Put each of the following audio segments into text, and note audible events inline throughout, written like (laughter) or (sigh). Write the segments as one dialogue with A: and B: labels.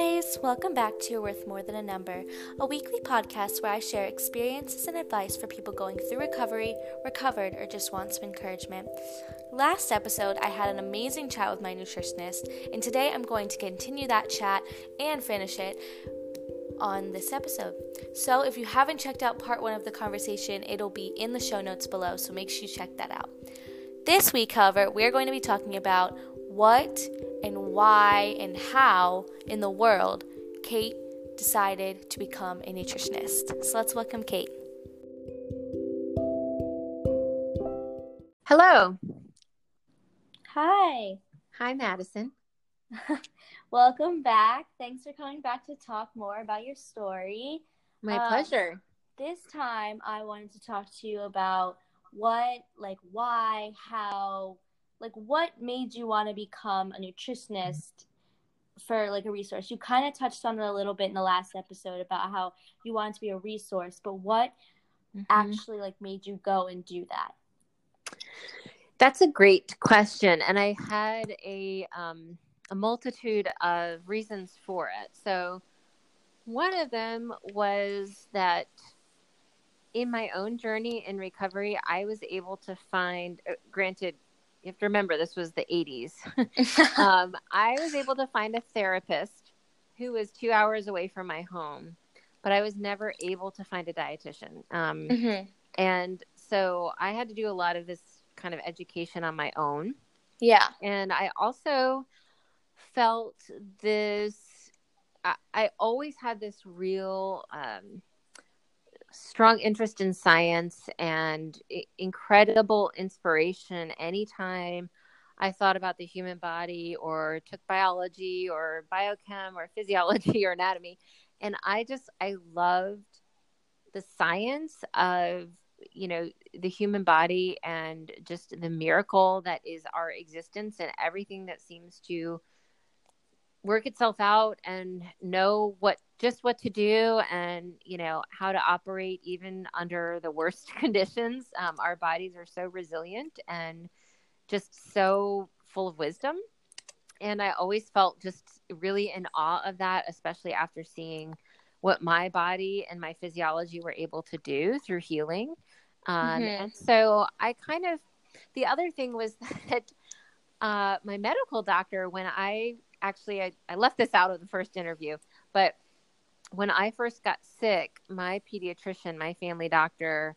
A: guys! Welcome back to You're Worth More Than a Number, a weekly podcast where I share experiences and advice for people going through recovery, recovered, or just want some encouragement. Last episode, I had an amazing chat with my nutritionist, and today I'm going to continue that chat and finish it on this episode. So, if you haven't checked out part one of the conversation, it'll be in the show notes below, so make sure you check that out. This week, however, we're going to be talking about what and why and how in the world Kate decided to become a nutritionist. So let's welcome Kate.
B: Hello.
A: Hi.
B: Hi, Madison. (laughs)
A: welcome back. Thanks for coming back to talk more about your story.
B: My um, pleasure.
A: This time I wanted to talk to you about what, like, why, how, like what made you want to become a nutritionist for like a resource? You kind of touched on it a little bit in the last episode about how you wanted to be a resource but what mm-hmm. actually like made you go and do that?
B: That's a great question and i had a um a multitude of reasons for it. So one of them was that in my own journey in recovery i was able to find uh, granted you have to remember this was the 80s. (laughs) um, I was able to find a therapist who was two hours away from my home, but I was never able to find a dietitian. Um, mm-hmm. And so I had to do a lot of this kind of education on my own.
A: Yeah.
B: And I also felt this, I, I always had this real, um, strong interest in science and incredible inspiration anytime I thought about the human body or took biology or biochem or (laughs) physiology or anatomy. And I just, I loved the science of, you know, the human body and just the miracle that is our existence and everything that seems to work itself out and know what just what to do and you know how to operate even under the worst (laughs) conditions. Um, our bodies are so resilient and just so full of wisdom. And i always felt just really in awe of that especially after seeing what my body and my physiology were able to do through healing. Um, mm-hmm. and so i kind of the other thing was (laughs) that uh, my medical doctor when i actually I, I left this out of the first interview, but when I first got sick, my pediatrician, my family doctor,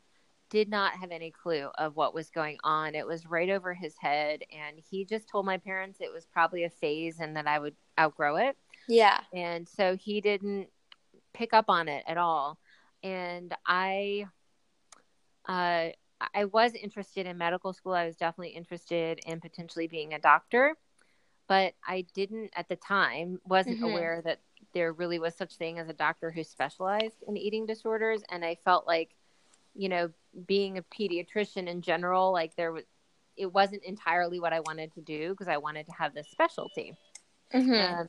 B: did not have any clue of what was going on. It was right over his head. And he just told my parents it was probably a phase and that I would outgrow it.
A: Yeah.
B: And so he didn't pick up on it at all. And I, uh, I was interested in medical school. I was definitely interested in potentially being a doctor but I didn't at the time wasn't mm-hmm. aware that there really was such thing as a doctor who specialized in eating disorders and I felt like you know being a pediatrician in general like there was it wasn't entirely what I wanted to do because I wanted to have this specialty. Mm-hmm. Um,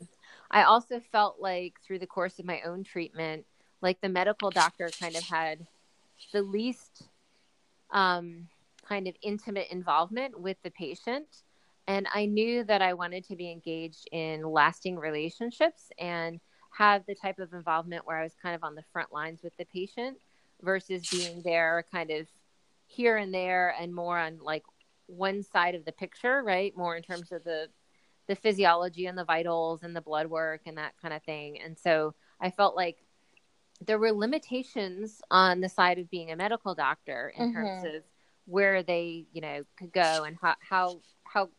B: I also felt like through the course of my own treatment like the medical doctor kind of had the least um, kind of intimate involvement with the patient and I knew that I wanted to be engaged in lasting relationships and have the type of involvement where I was kind of on the front lines with the patient versus being there kind of here and there and more on like one side of the picture, right? More in terms of the the physiology and the vitals and the blood work and that kind of thing. And so I felt like there were limitations on the side of being a medical doctor in mm-hmm. terms of where they, you know, could go and how how how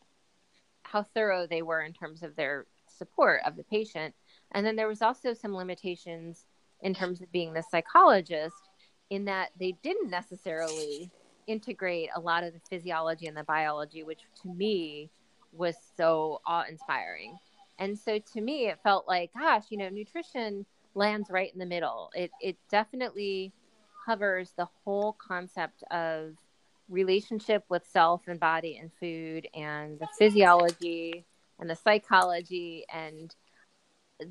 B: how thorough they were in terms of their support of the patient. And then there was also some limitations in terms of being the psychologist in that they didn't necessarily integrate a lot of the physiology and the biology, which to me was so awe inspiring. And so to me, it felt like, gosh, you know, nutrition lands right in the middle. It, it definitely covers the whole concept of relationship with self and body and food and the physiology and the psychology and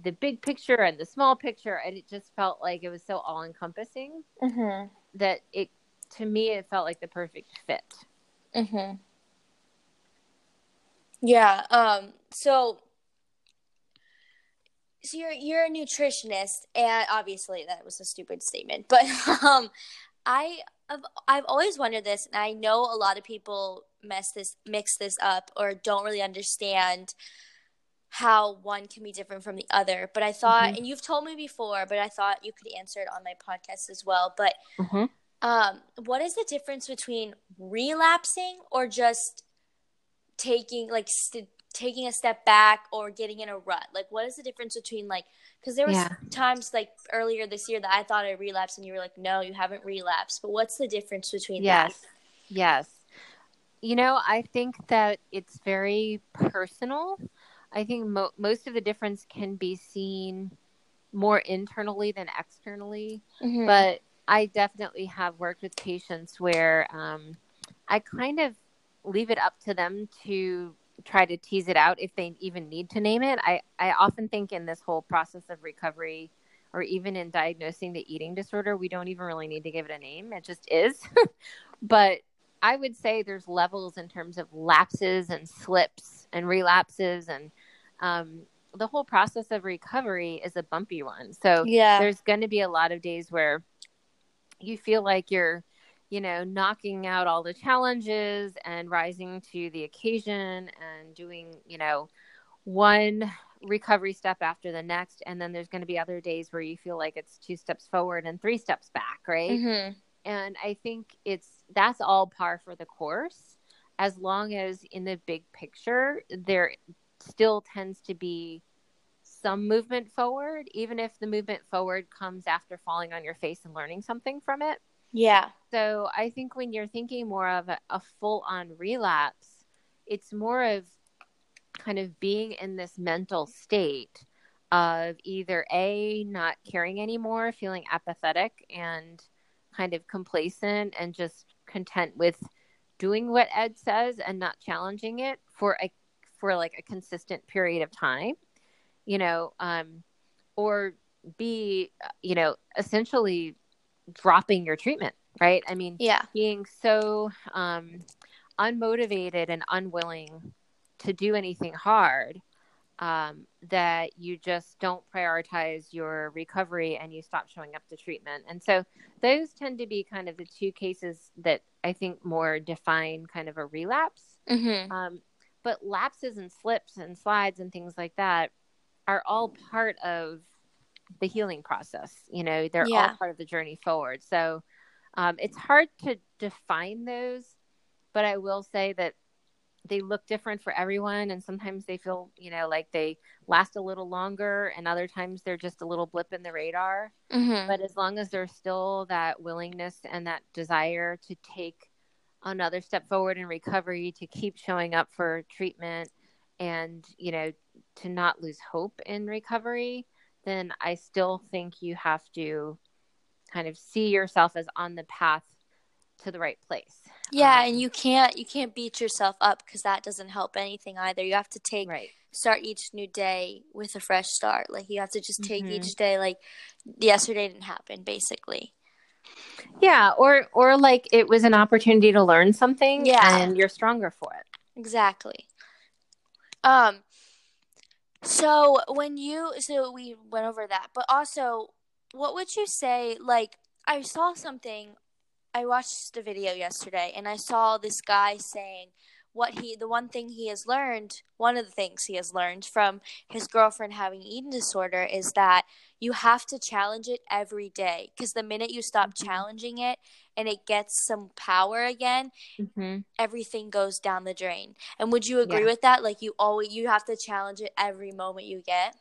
B: the big picture and the small picture and it just felt like it was so all encompassing mm-hmm. that it to me it felt like the perfect fit
A: mm-hmm. yeah um so so you're you're a nutritionist, and obviously that was a stupid statement, but (laughs) um, I I've, I've always wondered this, and I know a lot of people mess this mix this up or don't really understand how one can be different from the other. But I thought, mm-hmm. and you've told me before, but I thought you could answer it on my podcast as well. But mm-hmm. um, what is the difference between relapsing or just taking like st- taking a step back or getting in a rut? Like, what is the difference between like because there was yeah. times like earlier this year that I thought I relapsed, and you were like, "No, you haven't relapsed." But what's the difference between
B: yes.
A: that?
B: Yes, you know, I think that it's very personal. I think mo- most of the difference can be seen more internally than externally, mm-hmm. but I definitely have worked with patients where um, I kind of leave it up to them to try to tease it out if they even need to name it. I, I often think in this whole process of recovery or even in diagnosing the eating disorder, we don't even really need to give it a name. It just is. (laughs) but I would say there's levels in terms of lapses and slips and relapses and um, the whole process of recovery is a bumpy one. So yeah. there's going to be a lot of days where you feel like you're you know, knocking out all the challenges and rising to the occasion and doing, you know, one recovery step after the next. And then there's going to be other days where you feel like it's two steps forward and three steps back, right? Mm-hmm. And I think it's that's all par for the course as long as in the big picture there still tends to be some movement forward, even if the movement forward comes after falling on your face and learning something from it.
A: Yeah.
B: So I think when you're thinking more of a, a full on relapse, it's more of kind of being in this mental state of either A, not caring anymore, feeling apathetic and kind of complacent and just content with doing what Ed says and not challenging it for a for like a consistent period of time, you know, um, or B, you know, essentially dropping your treatment, right? I mean,
A: yeah,
B: being so um, unmotivated and unwilling to do anything hard um, that you just don't prioritize your recovery and you stop showing up to treatment. And so those tend to be kind of the two cases that I think more define kind of a relapse. Mm-hmm. Um, but lapses and slips and slides and things like that are all part of the healing process. You know, they're yeah. all part of the journey forward. So um, it's hard to define those, but I will say that they look different for everyone. And sometimes they feel, you know, like they last a little longer, and other times they're just a little blip in the radar. Mm-hmm. But as long as there's still that willingness and that desire to take another step forward in recovery, to keep showing up for treatment, and, you know, to not lose hope in recovery, then I still think you have to kind of see yourself as on the path to the right place.
A: Yeah, um, and you can't you can't beat yourself up because that doesn't help anything either. You have to take
B: right.
A: start each new day with a fresh start. Like you have to just take mm-hmm. each day like yesterday didn't happen basically.
B: Yeah, or or like it was an opportunity to learn something yeah. and you're stronger for it.
A: Exactly. Um so when you so we went over that, but also what would you say like I saw something I watched a video yesterday and I saw this guy saying what he the one thing he has learned one of the things he has learned from his girlfriend having eating disorder is that you have to challenge it every day because the minute you stop mm-hmm. challenging it and it gets some power again mm-hmm. everything goes down the drain. And would you agree yeah. with that? Like you always you have to challenge it every moment you get?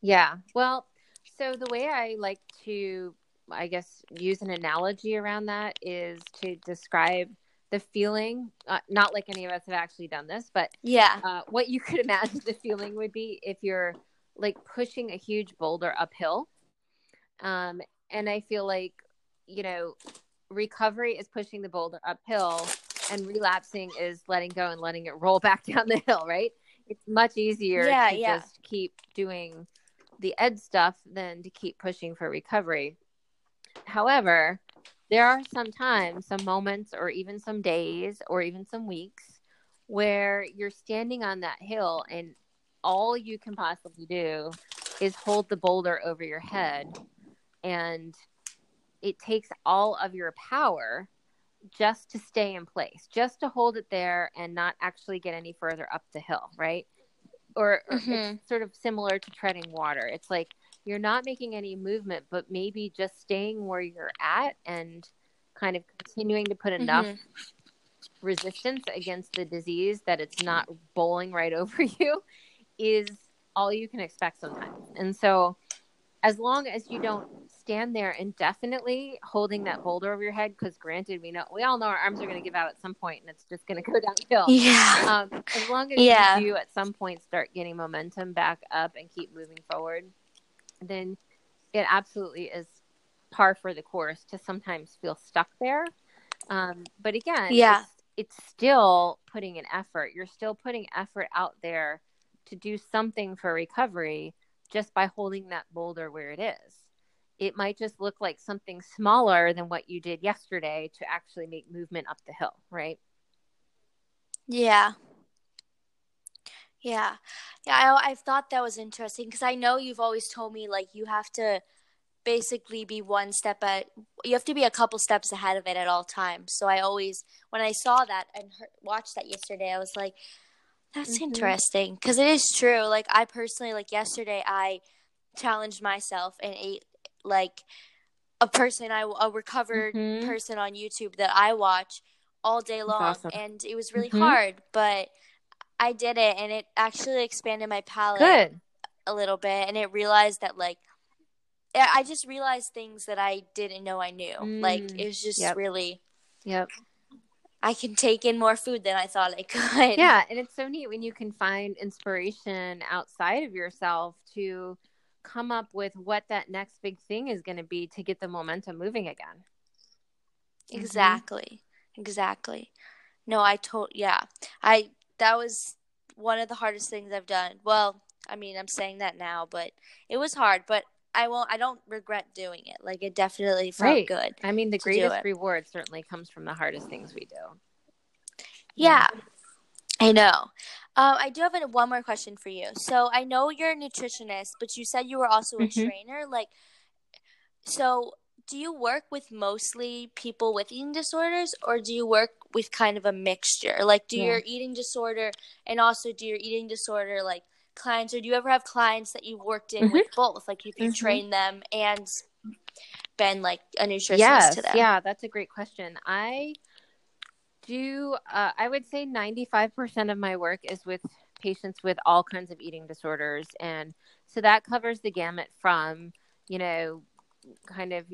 B: Yeah. Well so the way i like to i guess use an analogy around that is to describe the feeling uh, not like any of us have actually done this but
A: yeah.
B: uh, what you (laughs) could imagine the feeling would be if you're like pushing a huge boulder uphill um, and i feel like you know recovery is pushing the boulder uphill and relapsing is letting go and letting it roll (laughs) back down the hill right it's much easier yeah, to yeah. just keep doing the ed stuff than to keep pushing for recovery however there are some times, some moments, or even some days, or even some weeks where you're standing on that hill and all you can possibly do is hold the boulder over your head and it takes all of your power just to stay in place, just to hold it there and not actually get any further up the hill, right? Or, or mm-hmm. it's sort of similar to treading water. It's like you're not making any movement, but maybe just staying where you're at and kind of continuing to put enough mm-hmm. resistance against the disease that it's not bowling right (laughs) over you is all you can expect sometimes. And so, as long as you don't stand there indefinitely holding that boulder over your head, because granted, we know we all know our arms are going to give out at some point, and it's just going (laughs) to go downhill.
A: Yeah.
B: Um, as long as yeah. you do at some point start getting momentum back up and keep moving forward, then it absolutely is par for the course to sometimes feel stuck there. Um, but again,
A: yeah,
B: it's, it's still putting an effort. You're still putting effort out there to do something for recovery just by holding that boulder where it is. It might just look like something smaller than what you did yesterday to actually make movement up the hill, right?
A: Yeah. Yeah. Yeah, I, I've thought that was interesting because I know you've always told me like you have to basically be one step at you have to be a couple steps ahead of it at all times. So I always when I saw that and heard, watched that yesterday, I was like that's mm-hmm. interesting because it is true. Like I personally, like yesterday, I challenged myself and ate like a person I a recovered mm-hmm. person on YouTube that I watch all day long, awesome. and it was really mm-hmm. hard, but I did it, and it actually expanded my palate
B: Good.
A: a little bit, and it realized that like I just realized things that I didn't know I knew. Mm. Like it was just
B: yep.
A: really,
B: yep.
A: I can take in more food than I thought I could.
B: Yeah, (laughs) and it's so neat when you can find inspiration outside of yourself to come up with what that next big thing is going to be to get the momentum moving again.
A: Exactly. Mm-hmm. Exactly. No, I told yeah. I that was one of the hardest things I've done. Well, I mean, I'm saying that now, but it was hard, but I won't. I don't regret doing it. Like it definitely felt right. good.
B: I mean, the greatest reward certainly comes from the hardest things we do.
A: Yeah, I know. Um, I do have one more question for you. So I know you're a nutritionist, but you said you were also a mm-hmm. trainer. Like, so do you work with mostly people with eating disorders, or do you work with kind of a mixture? Like, do yeah. your eating disorder and also do your eating disorder like clients, or do you ever have clients that you've worked in mm-hmm. with both? Like you can mm-hmm. train them and been like a nutritionist yes, to them.
B: Yeah, that's a great question. I do. Uh, I would say ninety five percent of my work is with patients with all kinds of eating disorders, and so that covers the gamut from you know kind of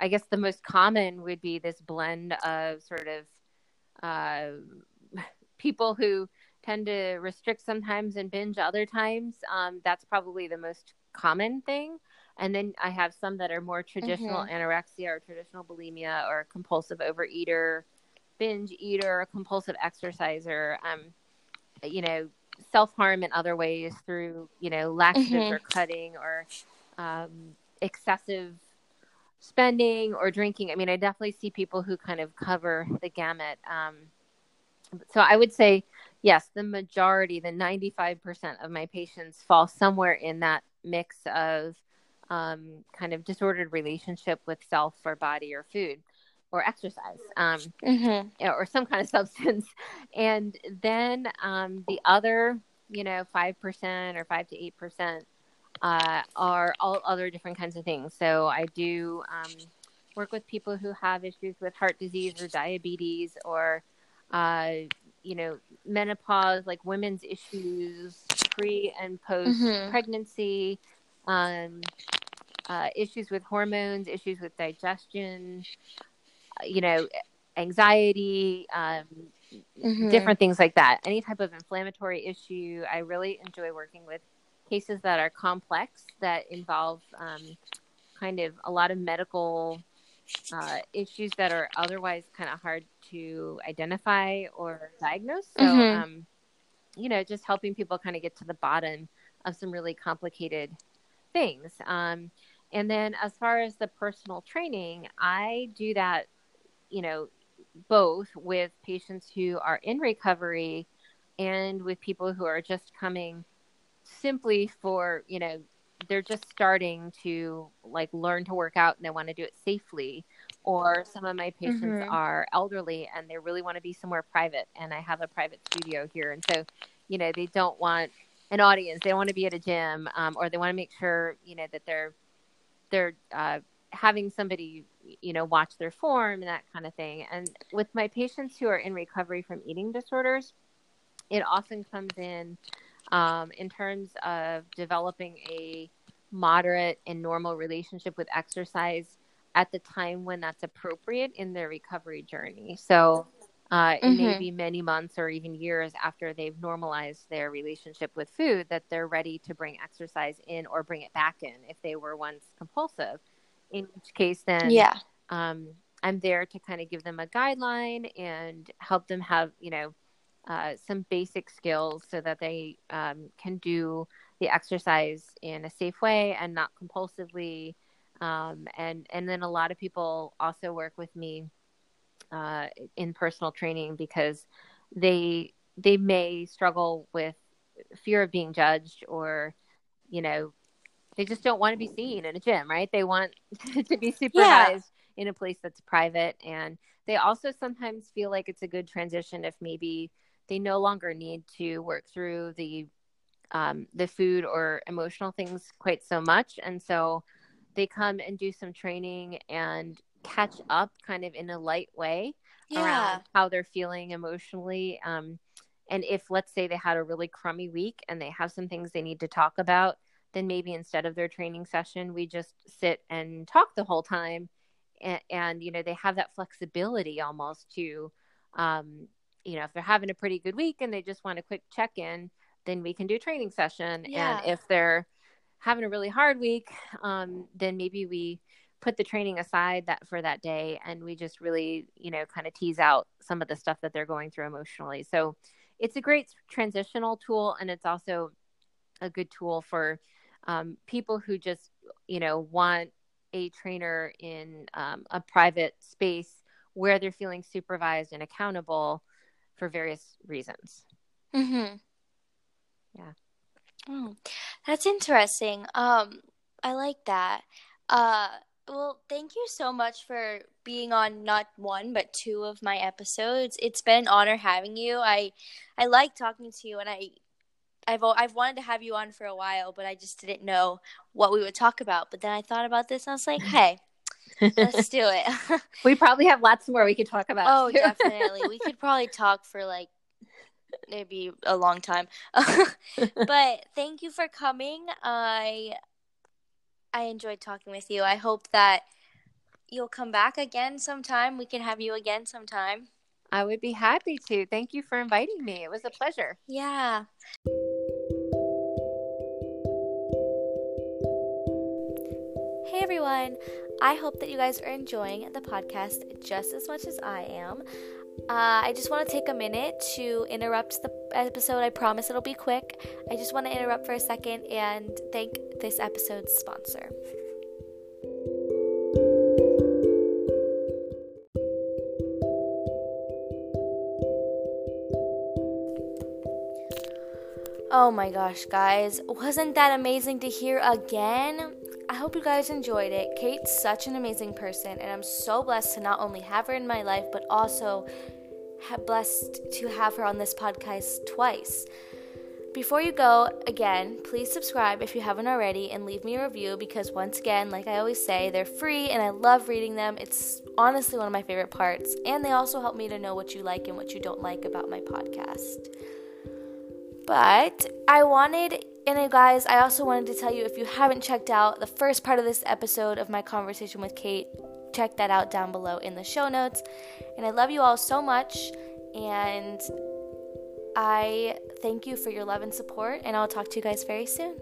B: i guess the most common would be this blend of sort of uh, (laughs) people who tend to restrict sometimes and binge other times. Um, that's probably the most common thing. And then I have some that are more traditional mm-hmm. anorexia or traditional bulimia or compulsive overeater, binge eater, a compulsive exerciser. Um, you know, self harm in other ways through you know laxatives mm-hmm. or cutting or um, excessive spending or drinking. I mean, I definitely see people who kind of cover the gamut. Um, so I would say yes, the majority, the 95% of my patients fall somewhere in that mix of um, kind of disordered relationship with self or body or food or exercise um, mm-hmm. or some kind of (laughs) substance. And then um, the other, you know, 5% or 5 to 8% uh, are all other different kinds of things. So I do um, work with people who have issues with heart disease or diabetes or uh, you know menopause like women's issues pre and post mm-hmm. pregnancy um, uh, issues with hormones issues with digestion you know anxiety um, mm-hmm. different things like that any type of inflammatory issue i really enjoy working with cases that are complex that involve um, kind of a lot of medical uh, issues that are otherwise kind of hard to identify or diagnose. So, mm-hmm. um, you know, just helping people kind of get to the bottom of some really complicated things. Um, and then as far as the personal training, I do that, you know, both with patients who are in recovery and with people who are just coming simply for, you know, they're just starting to like learn to work out and they want to do it safely. Or some of my patients mm-hmm. are elderly and they really want to be somewhere private and i have a private studio here. And so you know they don't want an audience. They want to be at a gym um, or they want to make sure you know that they're they're uh, having somebody you know watch their form and that kind of thing and with my patients who are in recovery from eating disorders it often comes in um, in terms of developing a moderate and normal relationship with exercise at the time when that's appropriate in their recovery journey. So uh, mm-hmm. may be many months or even years after they've normalized their relationship with food that they're ready to bring exercise in or bring it back in if they were once compulsive. In which case, then
A: yeah,
B: um, I'm there to kind of give them a guideline and help them have you know uh, some basic skills so that they um, can do the exercise in a safe way and not compulsively. Um, and and then a lot of people also work with me uh, in personal training because they they may struggle with fear of being judged or you know they just don't want to be seen in a gym right they want (laughs) to be supervised yeah. in a place that's private and they also sometimes feel like it's a good transition if maybe they no longer need to work through the um, the food or emotional things quite so much and so they come and do some training and catch up kind of in a light way yeah. around how they're feeling emotionally. Um, and if, let's say, they had a really crummy week and they have some things they need to talk about, then maybe instead of their training session, we just sit and talk the whole time. And, and you know, they have that flexibility almost to, um, you know, if they're having a pretty good week and they just want a quick check in, then we can do training session. Yeah. And if they're, having a really hard week, um, then maybe we put the training aside that for that day and we just really, you know, kind of tease out some of the stuff that they're going through emotionally. So it's a great transitional tool and it's also a good tool for um, people who just, you know, want a trainer in um, a private space where they're feeling supervised and accountable for various reasons.
A: Mm-hmm.
B: Yeah.
A: Oh, that's interesting. Um, I like that. Uh, well, thank you so much for being on not one but two of my episodes. It's been an honor having you. I I like talking to you, and I I've I've wanted to have you on for a while, but I just didn't know what we would talk about. But then I thought about this, and I was like, hey. Let's do it. (laughs)
B: we probably have lots more we could talk about.
A: Oh, definitely. We could probably talk for like maybe a long time. (laughs) but thank you for coming. I I enjoyed talking with you. I hope that you'll come back again sometime. We can have you again sometime.
B: I would be happy to. Thank you for inviting me. It was a pleasure.
A: Yeah. Everyone. I hope that you guys are enjoying the podcast just as much as I am. Uh, I just want to take a minute to interrupt the episode. I promise it'll be quick. I just want to interrupt for a second and thank this episode's sponsor. Oh my gosh, guys. Wasn't that amazing to hear again? I hope you guys enjoyed it. Kate's such an amazing person, and I'm so blessed to not only have her in my life, but also blessed to have her on this podcast twice. Before you go, again, please subscribe if you haven't already and leave me a review because, once again, like I always say, they're free and I love reading them. It's honestly one of my favorite parts, and they also help me to know what you like and what you don't like about my podcast. But I wanted and guys, I also wanted to tell you if you haven't checked out the first part of this episode of my conversation with Kate, check that out down below in the show notes. And I love you all so much. And I thank you for your love and support. And I'll talk to you guys very soon.